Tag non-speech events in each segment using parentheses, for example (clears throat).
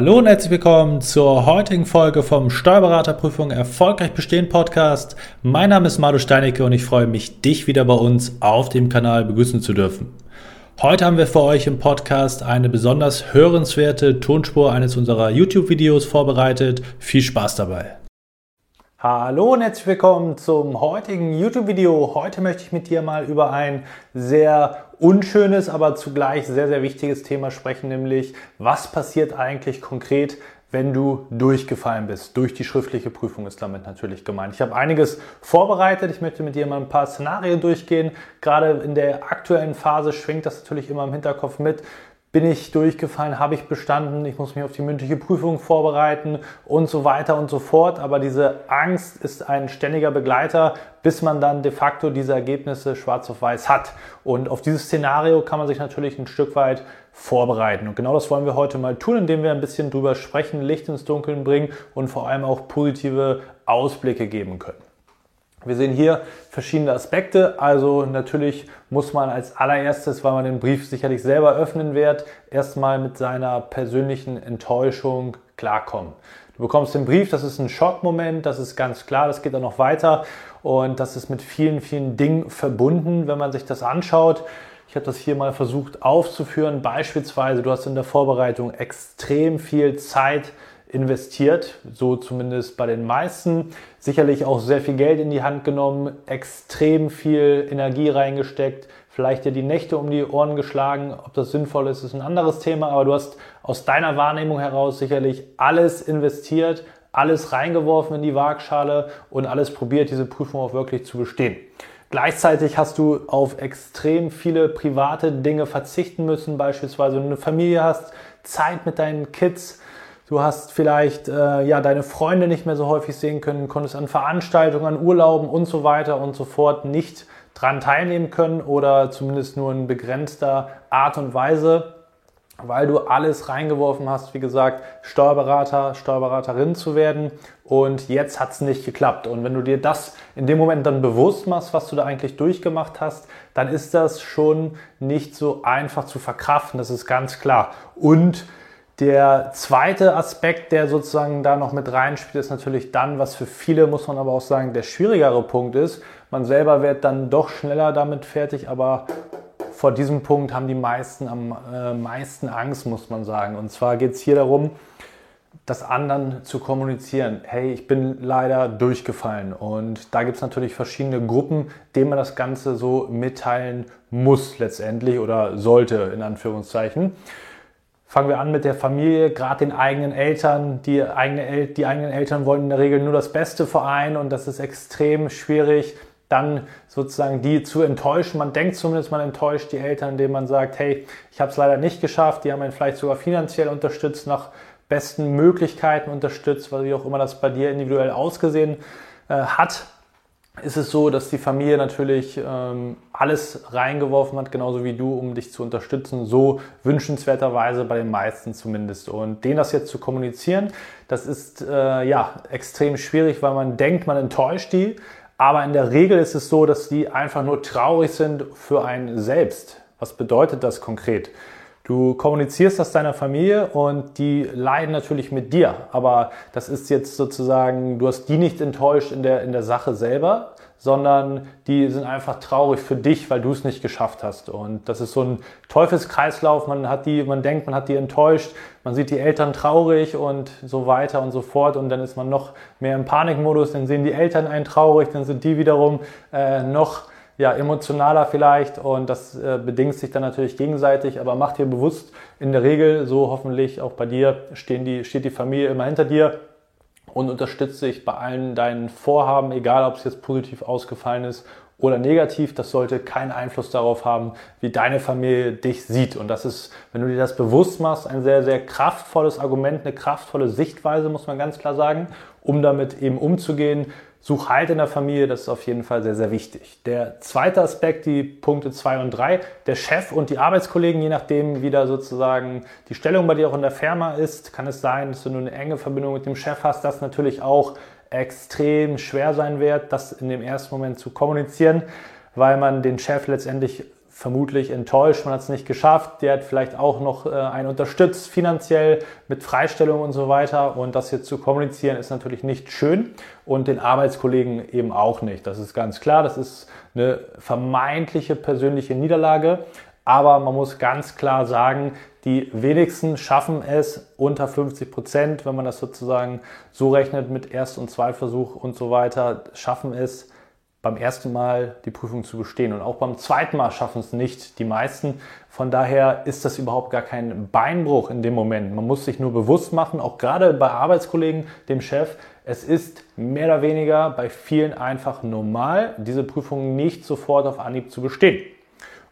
Hallo und herzlich willkommen zur heutigen Folge vom Steuerberaterprüfung Erfolgreich Bestehen Podcast. Mein Name ist Madu Steinecke und ich freue mich, dich wieder bei uns auf dem Kanal begrüßen zu dürfen. Heute haben wir für euch im Podcast eine besonders hörenswerte Tonspur eines unserer YouTube-Videos vorbereitet. Viel Spaß dabei! Hallo und herzlich willkommen zum heutigen YouTube-Video. Heute möchte ich mit dir mal über ein sehr unschönes, aber zugleich sehr, sehr wichtiges Thema sprechen, nämlich was passiert eigentlich konkret, wenn du durchgefallen bist. Durch die schriftliche Prüfung ist damit natürlich gemeint. Ich habe einiges vorbereitet. Ich möchte mit dir mal ein paar Szenarien durchgehen. Gerade in der aktuellen Phase schwingt das natürlich immer im Hinterkopf mit bin ich durchgefallen, habe ich bestanden, ich muss mich auf die mündliche Prüfung vorbereiten und so weiter und so fort. Aber diese Angst ist ein ständiger Begleiter, bis man dann de facto diese Ergebnisse schwarz auf weiß hat. Und auf dieses Szenario kann man sich natürlich ein Stück weit vorbereiten. Und genau das wollen wir heute mal tun, indem wir ein bisschen drüber sprechen, Licht ins Dunkeln bringen und vor allem auch positive Ausblicke geben können. Wir sehen hier verschiedene Aspekte. Also natürlich muss man als allererstes, weil man den Brief sicherlich selber öffnen wird, erstmal mit seiner persönlichen Enttäuschung klarkommen. Du bekommst den Brief, das ist ein Schockmoment, das ist ganz klar, das geht auch noch weiter und das ist mit vielen, vielen Dingen verbunden, wenn man sich das anschaut. Ich habe das hier mal versucht aufzuführen. Beispielsweise, du hast in der Vorbereitung extrem viel Zeit investiert, so zumindest bei den meisten. Sicherlich auch sehr viel Geld in die Hand genommen, extrem viel Energie reingesteckt, vielleicht dir die Nächte um die Ohren geschlagen. Ob das sinnvoll ist, ist ein anderes Thema, aber du hast aus deiner Wahrnehmung heraus sicherlich alles investiert, alles reingeworfen in die Waagschale und alles probiert, diese Prüfung auch wirklich zu bestehen. Gleichzeitig hast du auf extrem viele private Dinge verzichten müssen, beispielsweise wenn du eine Familie hast, Zeit mit deinen Kids, Du hast vielleicht äh, ja deine Freunde nicht mehr so häufig sehen können, konntest an Veranstaltungen, an Urlauben und so weiter und so fort nicht dran teilnehmen können oder zumindest nur in begrenzter Art und Weise, weil du alles reingeworfen hast, wie gesagt, Steuerberater, Steuerberaterin zu werden und jetzt hat es nicht geklappt. Und wenn du dir das in dem Moment dann bewusst machst, was du da eigentlich durchgemacht hast, dann ist das schon nicht so einfach zu verkraften, das ist ganz klar. Und der zweite Aspekt, der sozusagen da noch mit reinspielt, ist natürlich dann, was für viele, muss man aber auch sagen, der schwierigere Punkt ist. Man selber wird dann doch schneller damit fertig, aber vor diesem Punkt haben die meisten am äh, meisten Angst, muss man sagen. Und zwar geht es hier darum, das anderen zu kommunizieren. Hey, ich bin leider durchgefallen. Und da gibt es natürlich verschiedene Gruppen, denen man das Ganze so mitteilen muss letztendlich oder sollte, in Anführungszeichen. Fangen wir an mit der Familie, gerade den eigenen Eltern. Die, eigene El die eigenen Eltern wollen in der Regel nur das Beste für einen und das ist extrem schwierig, dann sozusagen die zu enttäuschen. Man denkt zumindest, man enttäuscht die Eltern, indem man sagt, hey, ich habe es leider nicht geschafft. Die haben einen vielleicht sogar finanziell unterstützt, nach besten Möglichkeiten unterstützt, weil wie auch immer das bei dir individuell ausgesehen äh, hat ist es so, dass die Familie natürlich ähm, alles reingeworfen hat, genauso wie du, um dich zu unterstützen. So wünschenswerterweise bei den meisten zumindest. Und denen das jetzt zu kommunizieren, das ist äh, ja extrem schwierig, weil man denkt, man enttäuscht die. Aber in der Regel ist es so, dass die einfach nur traurig sind für einen selbst. Was bedeutet das konkret? Du kommunizierst das deiner Familie und die leiden natürlich mit dir. Aber das ist jetzt sozusagen, du hast die nicht enttäuscht in der, in der Sache selber, sondern die sind einfach traurig für dich, weil du es nicht geschafft hast. Und das ist so ein Teufelskreislauf. Man hat die, man denkt, man hat die enttäuscht, man sieht die Eltern traurig und so weiter und so fort. Und dann ist man noch mehr im Panikmodus, dann sehen die Eltern einen traurig, dann sind die wiederum äh, noch ja, emotionaler vielleicht und das äh, bedingt sich dann natürlich gegenseitig, aber mach dir bewusst, in der Regel, so hoffentlich auch bei dir, stehen die, steht die Familie immer hinter dir und unterstützt dich bei allen deinen Vorhaben, egal ob es jetzt positiv ausgefallen ist oder negativ. Das sollte keinen Einfluss darauf haben, wie deine Familie dich sieht. Und das ist, wenn du dir das bewusst machst, ein sehr, sehr kraftvolles Argument, eine kraftvolle Sichtweise, muss man ganz klar sagen, um damit eben umzugehen Such Halt in der Familie, das ist auf jeden Fall sehr, sehr wichtig. Der zweite Aspekt, die Punkte zwei und drei, der Chef und die Arbeitskollegen, je nachdem, wie da sozusagen die Stellung bei dir auch in der Firma ist, kann es sein, dass du nur eine enge Verbindung mit dem Chef hast, das natürlich auch extrem schwer sein wird, das in dem ersten Moment zu kommunizieren, weil man den Chef letztendlich vermutlich enttäuscht, man hat es nicht geschafft, der hat vielleicht auch noch äh, einen unterstützt finanziell mit Freistellung und so weiter. Und das jetzt zu kommunizieren ist natürlich nicht schön. Und den Arbeitskollegen eben auch nicht. Das ist ganz klar, das ist eine vermeintliche persönliche Niederlage, aber man muss ganz klar sagen, die wenigsten schaffen es unter 50 Prozent, wenn man das sozusagen so rechnet mit Erst- und Zweitversuch und so weiter, schaffen es beim ersten Mal die Prüfung zu bestehen. Und auch beim zweiten Mal schaffen es nicht die meisten. Von daher ist das überhaupt gar kein Beinbruch in dem Moment. Man muss sich nur bewusst machen, auch gerade bei Arbeitskollegen, dem Chef, es ist mehr oder weniger bei vielen einfach normal, diese Prüfung nicht sofort auf Anhieb zu bestehen.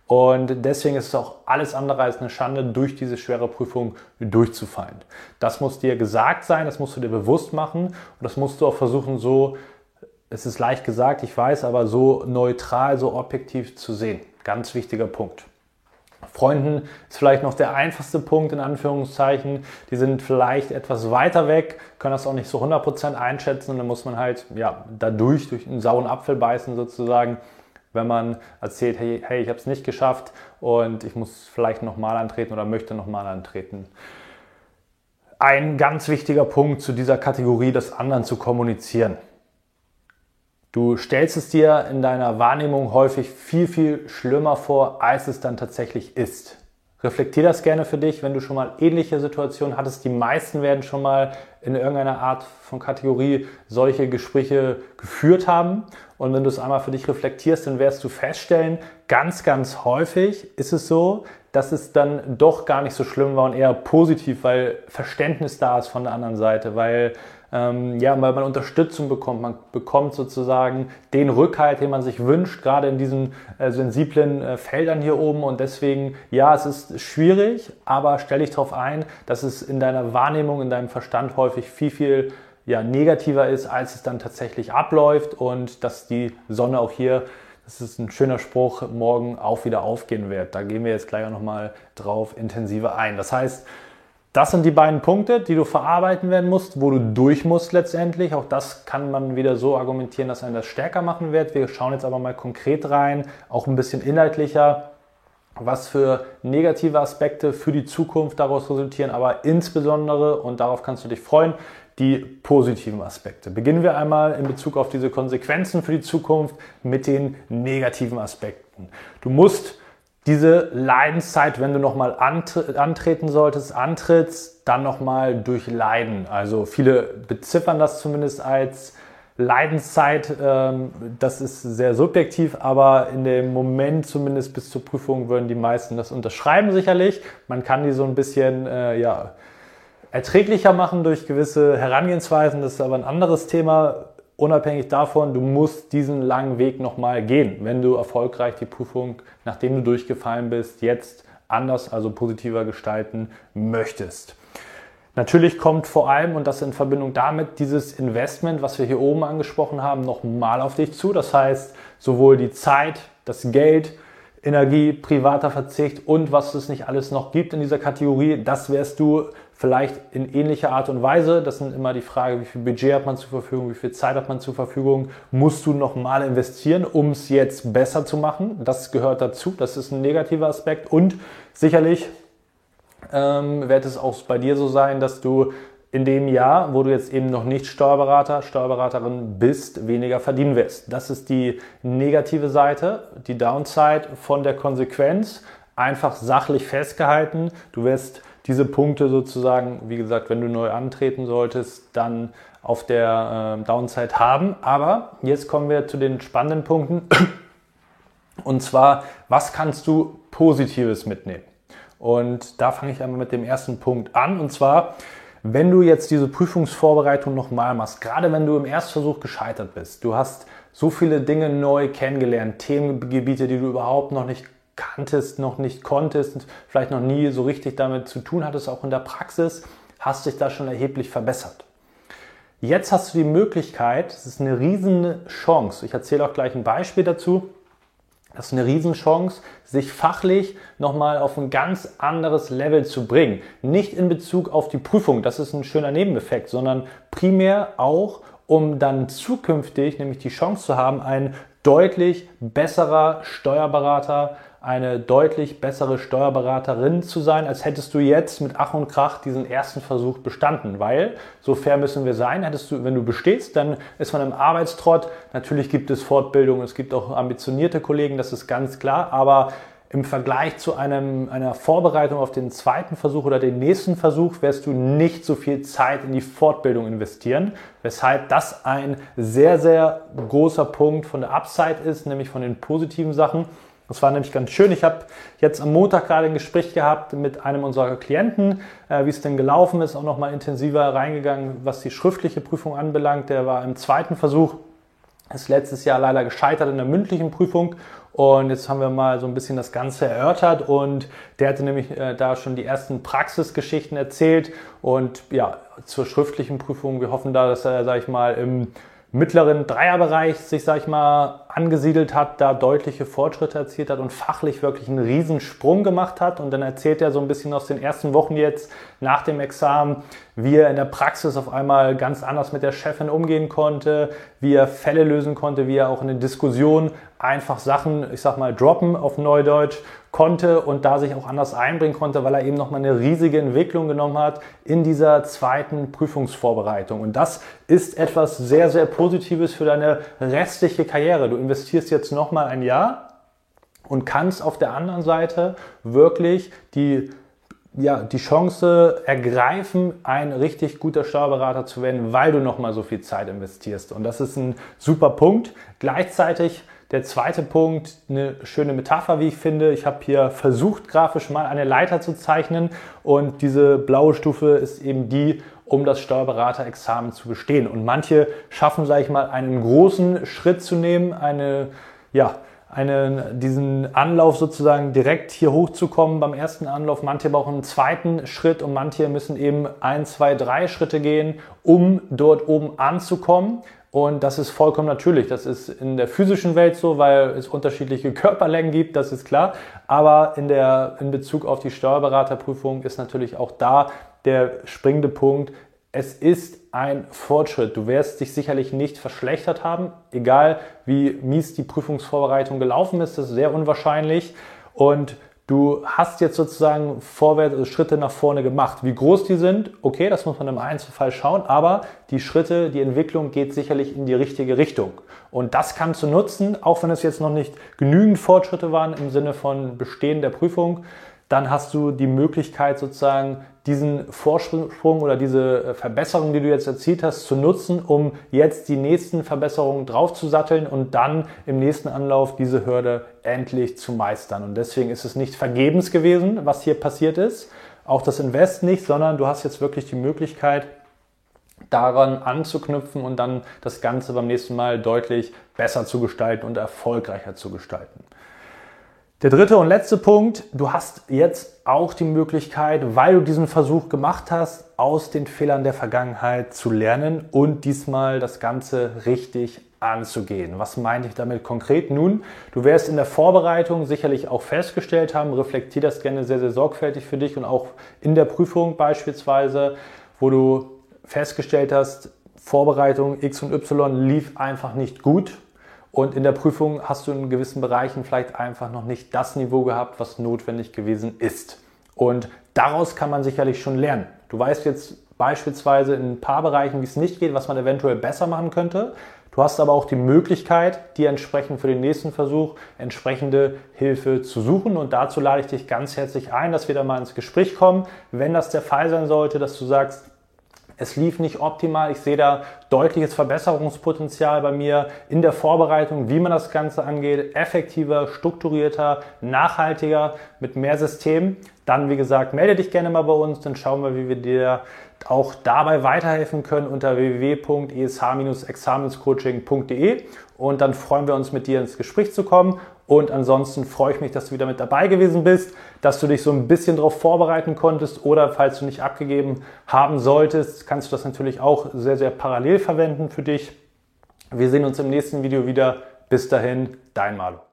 Und deswegen ist es auch alles andere als eine Schande, durch diese schwere Prüfung durchzufallen. Das muss dir gesagt sein, das musst du dir bewusst machen und das musst du auch versuchen, so es ist leicht gesagt, ich weiß, aber so neutral, so objektiv zu sehen. Ganz wichtiger Punkt. Freunden ist vielleicht noch der einfachste Punkt in Anführungszeichen. Die sind vielleicht etwas weiter weg, können das auch nicht so 100% einschätzen und dann muss man halt ja, dadurch, durch einen sauren Apfel beißen sozusagen, wenn man erzählt, hey, hey ich habe es nicht geschafft und ich muss vielleicht nochmal antreten oder möchte nochmal antreten. Ein ganz wichtiger Punkt zu dieser Kategorie, das anderen zu kommunizieren. Du stellst es dir in deiner Wahrnehmung häufig viel, viel schlimmer vor, als es dann tatsächlich ist. Reflektier das gerne für dich, wenn du schon mal ähnliche Situationen hattest. Die meisten werden schon mal in irgendeiner Art von Kategorie solche Gespräche geführt haben. Und wenn du es einmal für dich reflektierst, dann wirst du feststellen, ganz, ganz häufig ist es so, dass es dann doch gar nicht so schlimm war und eher positiv, weil Verständnis da ist von der anderen Seite, weil ähm, ja, weil man Unterstützung bekommt. Man bekommt sozusagen den Rückhalt, den man sich wünscht, gerade in diesen äh, sensiblen äh, Feldern hier oben. Und deswegen, ja, es ist schwierig, aber stell dich darauf ein, dass es in deiner Wahrnehmung, in deinem Verstand häufig viel, viel ja, negativer ist, als es dann tatsächlich abläuft und dass die Sonne auch hier das ist ein schöner Spruch, morgen auch wieder aufgehen wird. Da gehen wir jetzt gleich auch nochmal drauf intensiver ein. Das heißt, das sind die beiden Punkte, die du verarbeiten werden musst, wo du durch musst letztendlich. Auch das kann man wieder so argumentieren, dass einen das stärker machen wird. Wir schauen jetzt aber mal konkret rein, auch ein bisschen inhaltlicher, was für negative Aspekte für die Zukunft daraus resultieren, aber insbesondere, und darauf kannst du dich freuen, die positiven Aspekte. Beginnen wir einmal in Bezug auf diese Konsequenzen für die Zukunft mit den negativen Aspekten. Du musst diese Leidenszeit, wenn du nochmal antreten solltest, antrittst, dann nochmal durchleiden. Also viele beziffern das zumindest als Leidenszeit. Ähm, das ist sehr subjektiv, aber in dem Moment zumindest bis zur Prüfung würden die meisten das unterschreiben sicherlich. Man kann die so ein bisschen äh, ja, erträglicher machen durch gewisse Herangehensweisen. Das ist aber ein anderes Thema unabhängig davon, du musst diesen langen Weg nochmal gehen, wenn du erfolgreich die Prüfung, nachdem du durchgefallen bist, jetzt anders, also positiver gestalten möchtest. Natürlich kommt vor allem, und das in Verbindung damit, dieses Investment, was wir hier oben angesprochen haben, nochmal auf dich zu. Das heißt, sowohl die Zeit, das Geld, Energie, privater Verzicht und was es nicht alles noch gibt in dieser Kategorie, das wirst du vielleicht in ähnlicher Art und Weise. Das sind immer die Frage, wie viel Budget hat man zur Verfügung, wie viel Zeit hat man zur Verfügung. Musst du nochmal investieren, um es jetzt besser zu machen? Das gehört dazu. Das ist ein negativer Aspekt. Und sicherlich ähm, wird es auch bei dir so sein, dass du in dem Jahr, wo du jetzt eben noch nicht Steuerberater, Steuerberaterin bist, weniger verdienen wirst. Das ist die negative Seite, die Downside von der Konsequenz. Einfach sachlich festgehalten. Du wirst diese Punkte sozusagen, wie gesagt, wenn du neu antreten solltest, dann auf der äh, Downside haben. Aber jetzt kommen wir zu den spannenden Punkten. (clears throat) Und zwar, was kannst du Positives mitnehmen? Und da fange ich einmal mit dem ersten Punkt an. Und zwar, wenn du jetzt diese Prüfungsvorbereitung nochmal machst, gerade wenn du im Erstversuch gescheitert bist, du hast so viele Dinge neu kennengelernt, Themengebiete, die du überhaupt noch nicht kanntest, noch nicht konntest, vielleicht noch nie so richtig damit zu tun hattest, auch in der Praxis, hast dich da schon erheblich verbessert. Jetzt hast du die Möglichkeit, es ist eine riesen Chance, ich erzähle auch gleich ein Beispiel dazu, das ist eine Riesenchance, sich fachlich nochmal auf ein ganz anderes Level zu bringen. Nicht in Bezug auf die Prüfung, das ist ein schöner Nebeneffekt, sondern primär auch, um dann zukünftig nämlich die Chance zu haben, ein deutlich besserer Steuerberater, eine deutlich bessere Steuerberaterin zu sein, als hättest du jetzt mit Ach und Krach diesen ersten Versuch bestanden. Weil, so fair müssen wir sein, hättest du, wenn du bestehst, dann ist man im Arbeitstrott. Natürlich gibt es Fortbildung, es gibt auch ambitionierte Kollegen, das ist ganz klar, aber im Vergleich zu einem, einer Vorbereitung auf den zweiten Versuch oder den nächsten Versuch wirst du nicht so viel Zeit in die Fortbildung investieren, weshalb das ein sehr, sehr großer Punkt von der Upside ist, nämlich von den positiven Sachen. Das war nämlich ganz schön. Ich habe jetzt am Montag gerade ein Gespräch gehabt mit einem unserer Klienten, äh, wie es denn gelaufen ist, auch nochmal intensiver reingegangen, was die schriftliche Prüfung anbelangt. Der war im zweiten Versuch, ist letztes Jahr leider gescheitert in der mündlichen Prüfung und jetzt haben wir mal so ein bisschen das Ganze erörtert und der hatte nämlich äh, da schon die ersten Praxisgeschichten erzählt und ja, zur schriftlichen Prüfung, wir hoffen da, dass er, sag ich mal, im mittleren Dreierbereich sich, sag ich mal, angesiedelt hat, da deutliche Fortschritte erzielt hat und fachlich wirklich einen Riesensprung gemacht hat. Und dann erzählt er so ein bisschen aus den ersten Wochen jetzt nach dem Examen, wie er in der Praxis auf einmal ganz anders mit der Chefin umgehen konnte, wie er Fälle lösen konnte, wie er auch in den Diskussionen einfach Sachen, ich sag mal, droppen auf Neudeutsch konnte und da sich auch anders einbringen konnte, weil er eben nochmal eine riesige Entwicklung genommen hat in dieser zweiten Prüfungsvorbereitung. Und das ist etwas sehr, sehr Positives für deine restliche Karriere. Du investierst jetzt nochmal ein Jahr und kannst auf der anderen Seite wirklich die ja, die Chance ergreifen, ein richtig guter Steuerberater zu werden, weil du nochmal so viel Zeit investierst. Und das ist ein super Punkt. Gleichzeitig der zweite Punkt, eine schöne Metapher, wie ich finde. Ich habe hier versucht, grafisch mal eine Leiter zu zeichnen und diese blaue Stufe ist eben die, um das Steuerberaterexamen zu bestehen. Und manche schaffen, sage ich mal, einen großen Schritt zu nehmen, eine, ja, einen, diesen Anlauf sozusagen direkt hier hochzukommen beim ersten Anlauf. Manche brauchen einen zweiten Schritt und manche müssen eben ein, zwei, drei Schritte gehen, um dort oben anzukommen. Und das ist vollkommen natürlich. Das ist in der physischen Welt so, weil es unterschiedliche Körperlängen gibt, das ist klar. Aber in, der, in Bezug auf die Steuerberaterprüfung ist natürlich auch da der springende Punkt. Es ist ein Fortschritt. Du wirst dich sicherlich nicht verschlechtert haben, egal wie mies die Prüfungsvorbereitung gelaufen ist. Das ist sehr unwahrscheinlich. Und Du hast jetzt sozusagen Vorwärts, also Schritte nach vorne gemacht. Wie groß die sind, okay, das muss man im Einzelfall schauen, aber die Schritte, die Entwicklung geht sicherlich in die richtige Richtung. Und das kannst du nutzen, auch wenn es jetzt noch nicht genügend Fortschritte waren im Sinne von Bestehen der Prüfung, dann hast du die Möglichkeit sozusagen diesen Vorsprung oder diese äh, Verbesserung, die du jetzt erzielt hast, zu nutzen, um jetzt die nächsten Verbesserungen draufzusatteln und dann im nächsten Anlauf diese Hürde endlich zu meistern. Und deswegen ist es nicht vergebens gewesen, was hier passiert ist, auch das Invest nicht, sondern du hast jetzt wirklich die Möglichkeit, daran anzuknüpfen und dann das Ganze beim nächsten Mal deutlich besser zu gestalten und erfolgreicher zu gestalten. Der dritte und letzte Punkt, du hast jetzt auch die Möglichkeit, weil du diesen Versuch gemacht hast, aus den Fehlern der Vergangenheit zu lernen und diesmal das Ganze richtig anzugehen. Was meine ich damit konkret? Nun, du wirst in der Vorbereitung sicherlich auch festgestellt haben, reflektier das gerne sehr, sehr sorgfältig für dich und auch in der Prüfung beispielsweise, wo du festgestellt hast, Vorbereitung X und Y lief einfach nicht gut und in der Prüfung hast du in gewissen Bereichen vielleicht einfach noch nicht das Niveau gehabt, was notwendig gewesen ist. Und daraus kann man sicherlich schon lernen. Du weißt jetzt beispielsweise in ein paar Bereichen, wie es nicht geht, was man eventuell besser machen könnte. Du hast aber auch die Möglichkeit, dir entsprechend für den nächsten Versuch entsprechende Hilfe zu suchen. Und dazu lade ich dich ganz herzlich ein, dass wir da mal ins Gespräch kommen. Wenn das der Fall sein sollte, dass du sagst, es lief nicht optimal. Ich sehe da deutliches Verbesserungspotenzial bei mir in der Vorbereitung, wie man das Ganze angeht. Effektiver, strukturierter, nachhaltiger, mit mehr Systemen. Dann, wie gesagt, melde dich gerne mal bei uns, dann schauen wir, wie wir dir auch dabei weiterhelfen können unter www.esh-examenscoaching.de und dann freuen wir uns mit dir ins Gespräch zu kommen und ansonsten freue ich mich, dass du wieder mit dabei gewesen bist, dass du dich so ein bisschen darauf vorbereiten konntest oder falls du nicht abgegeben haben solltest, kannst du das natürlich auch sehr, sehr parallel verwenden für dich. Wir sehen uns im nächsten Video wieder. Bis dahin, dein Malo.